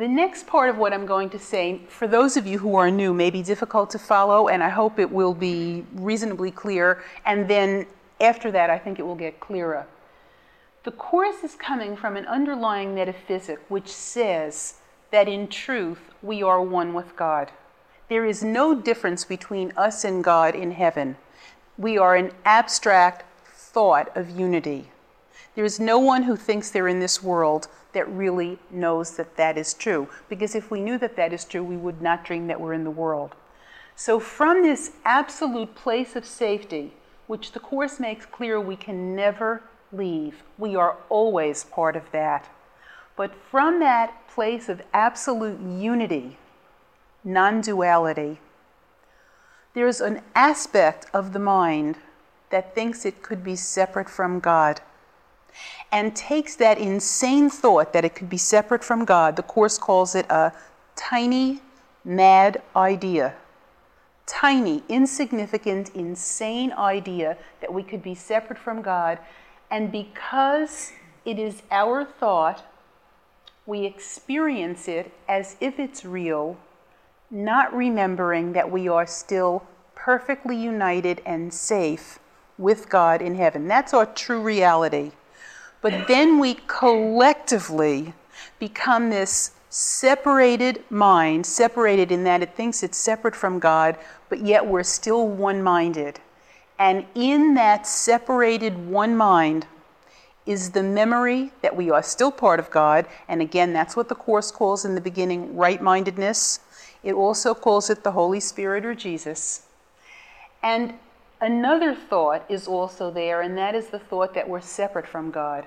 The next part of what I'm going to say, for those of you who are new, may be difficult to follow, and I hope it will be reasonably clear. And then after that, I think it will get clearer. The Course is coming from an underlying metaphysic which says that in truth we are one with God. There is no difference between us and God in heaven. We are an abstract thought of unity. There is no one who thinks they're in this world that really knows that that is true. Because if we knew that that is true, we would not dream that we're in the world. So, from this absolute place of safety, which the Course makes clear we can never leave, we are always part of that. But from that place of absolute unity, non duality, there's an aspect of the mind that thinks it could be separate from God and takes that insane thought that it could be separate from God. The Course calls it a tiny, mad idea. Tiny, insignificant, insane idea that we could be separate from God. And because it is our thought, we experience it as if it's real, not remembering that we are still perfectly united and safe with God in heaven. That's our true reality. But then we collectively become this separated mind, separated in that it thinks it's separate from God, but yet we're still one minded. And in that separated one mind is the memory that we are still part of God. And again, that's what the Course calls in the beginning right mindedness. It also calls it the Holy Spirit or Jesus. And Another thought is also there, and that is the thought that we're separate from God.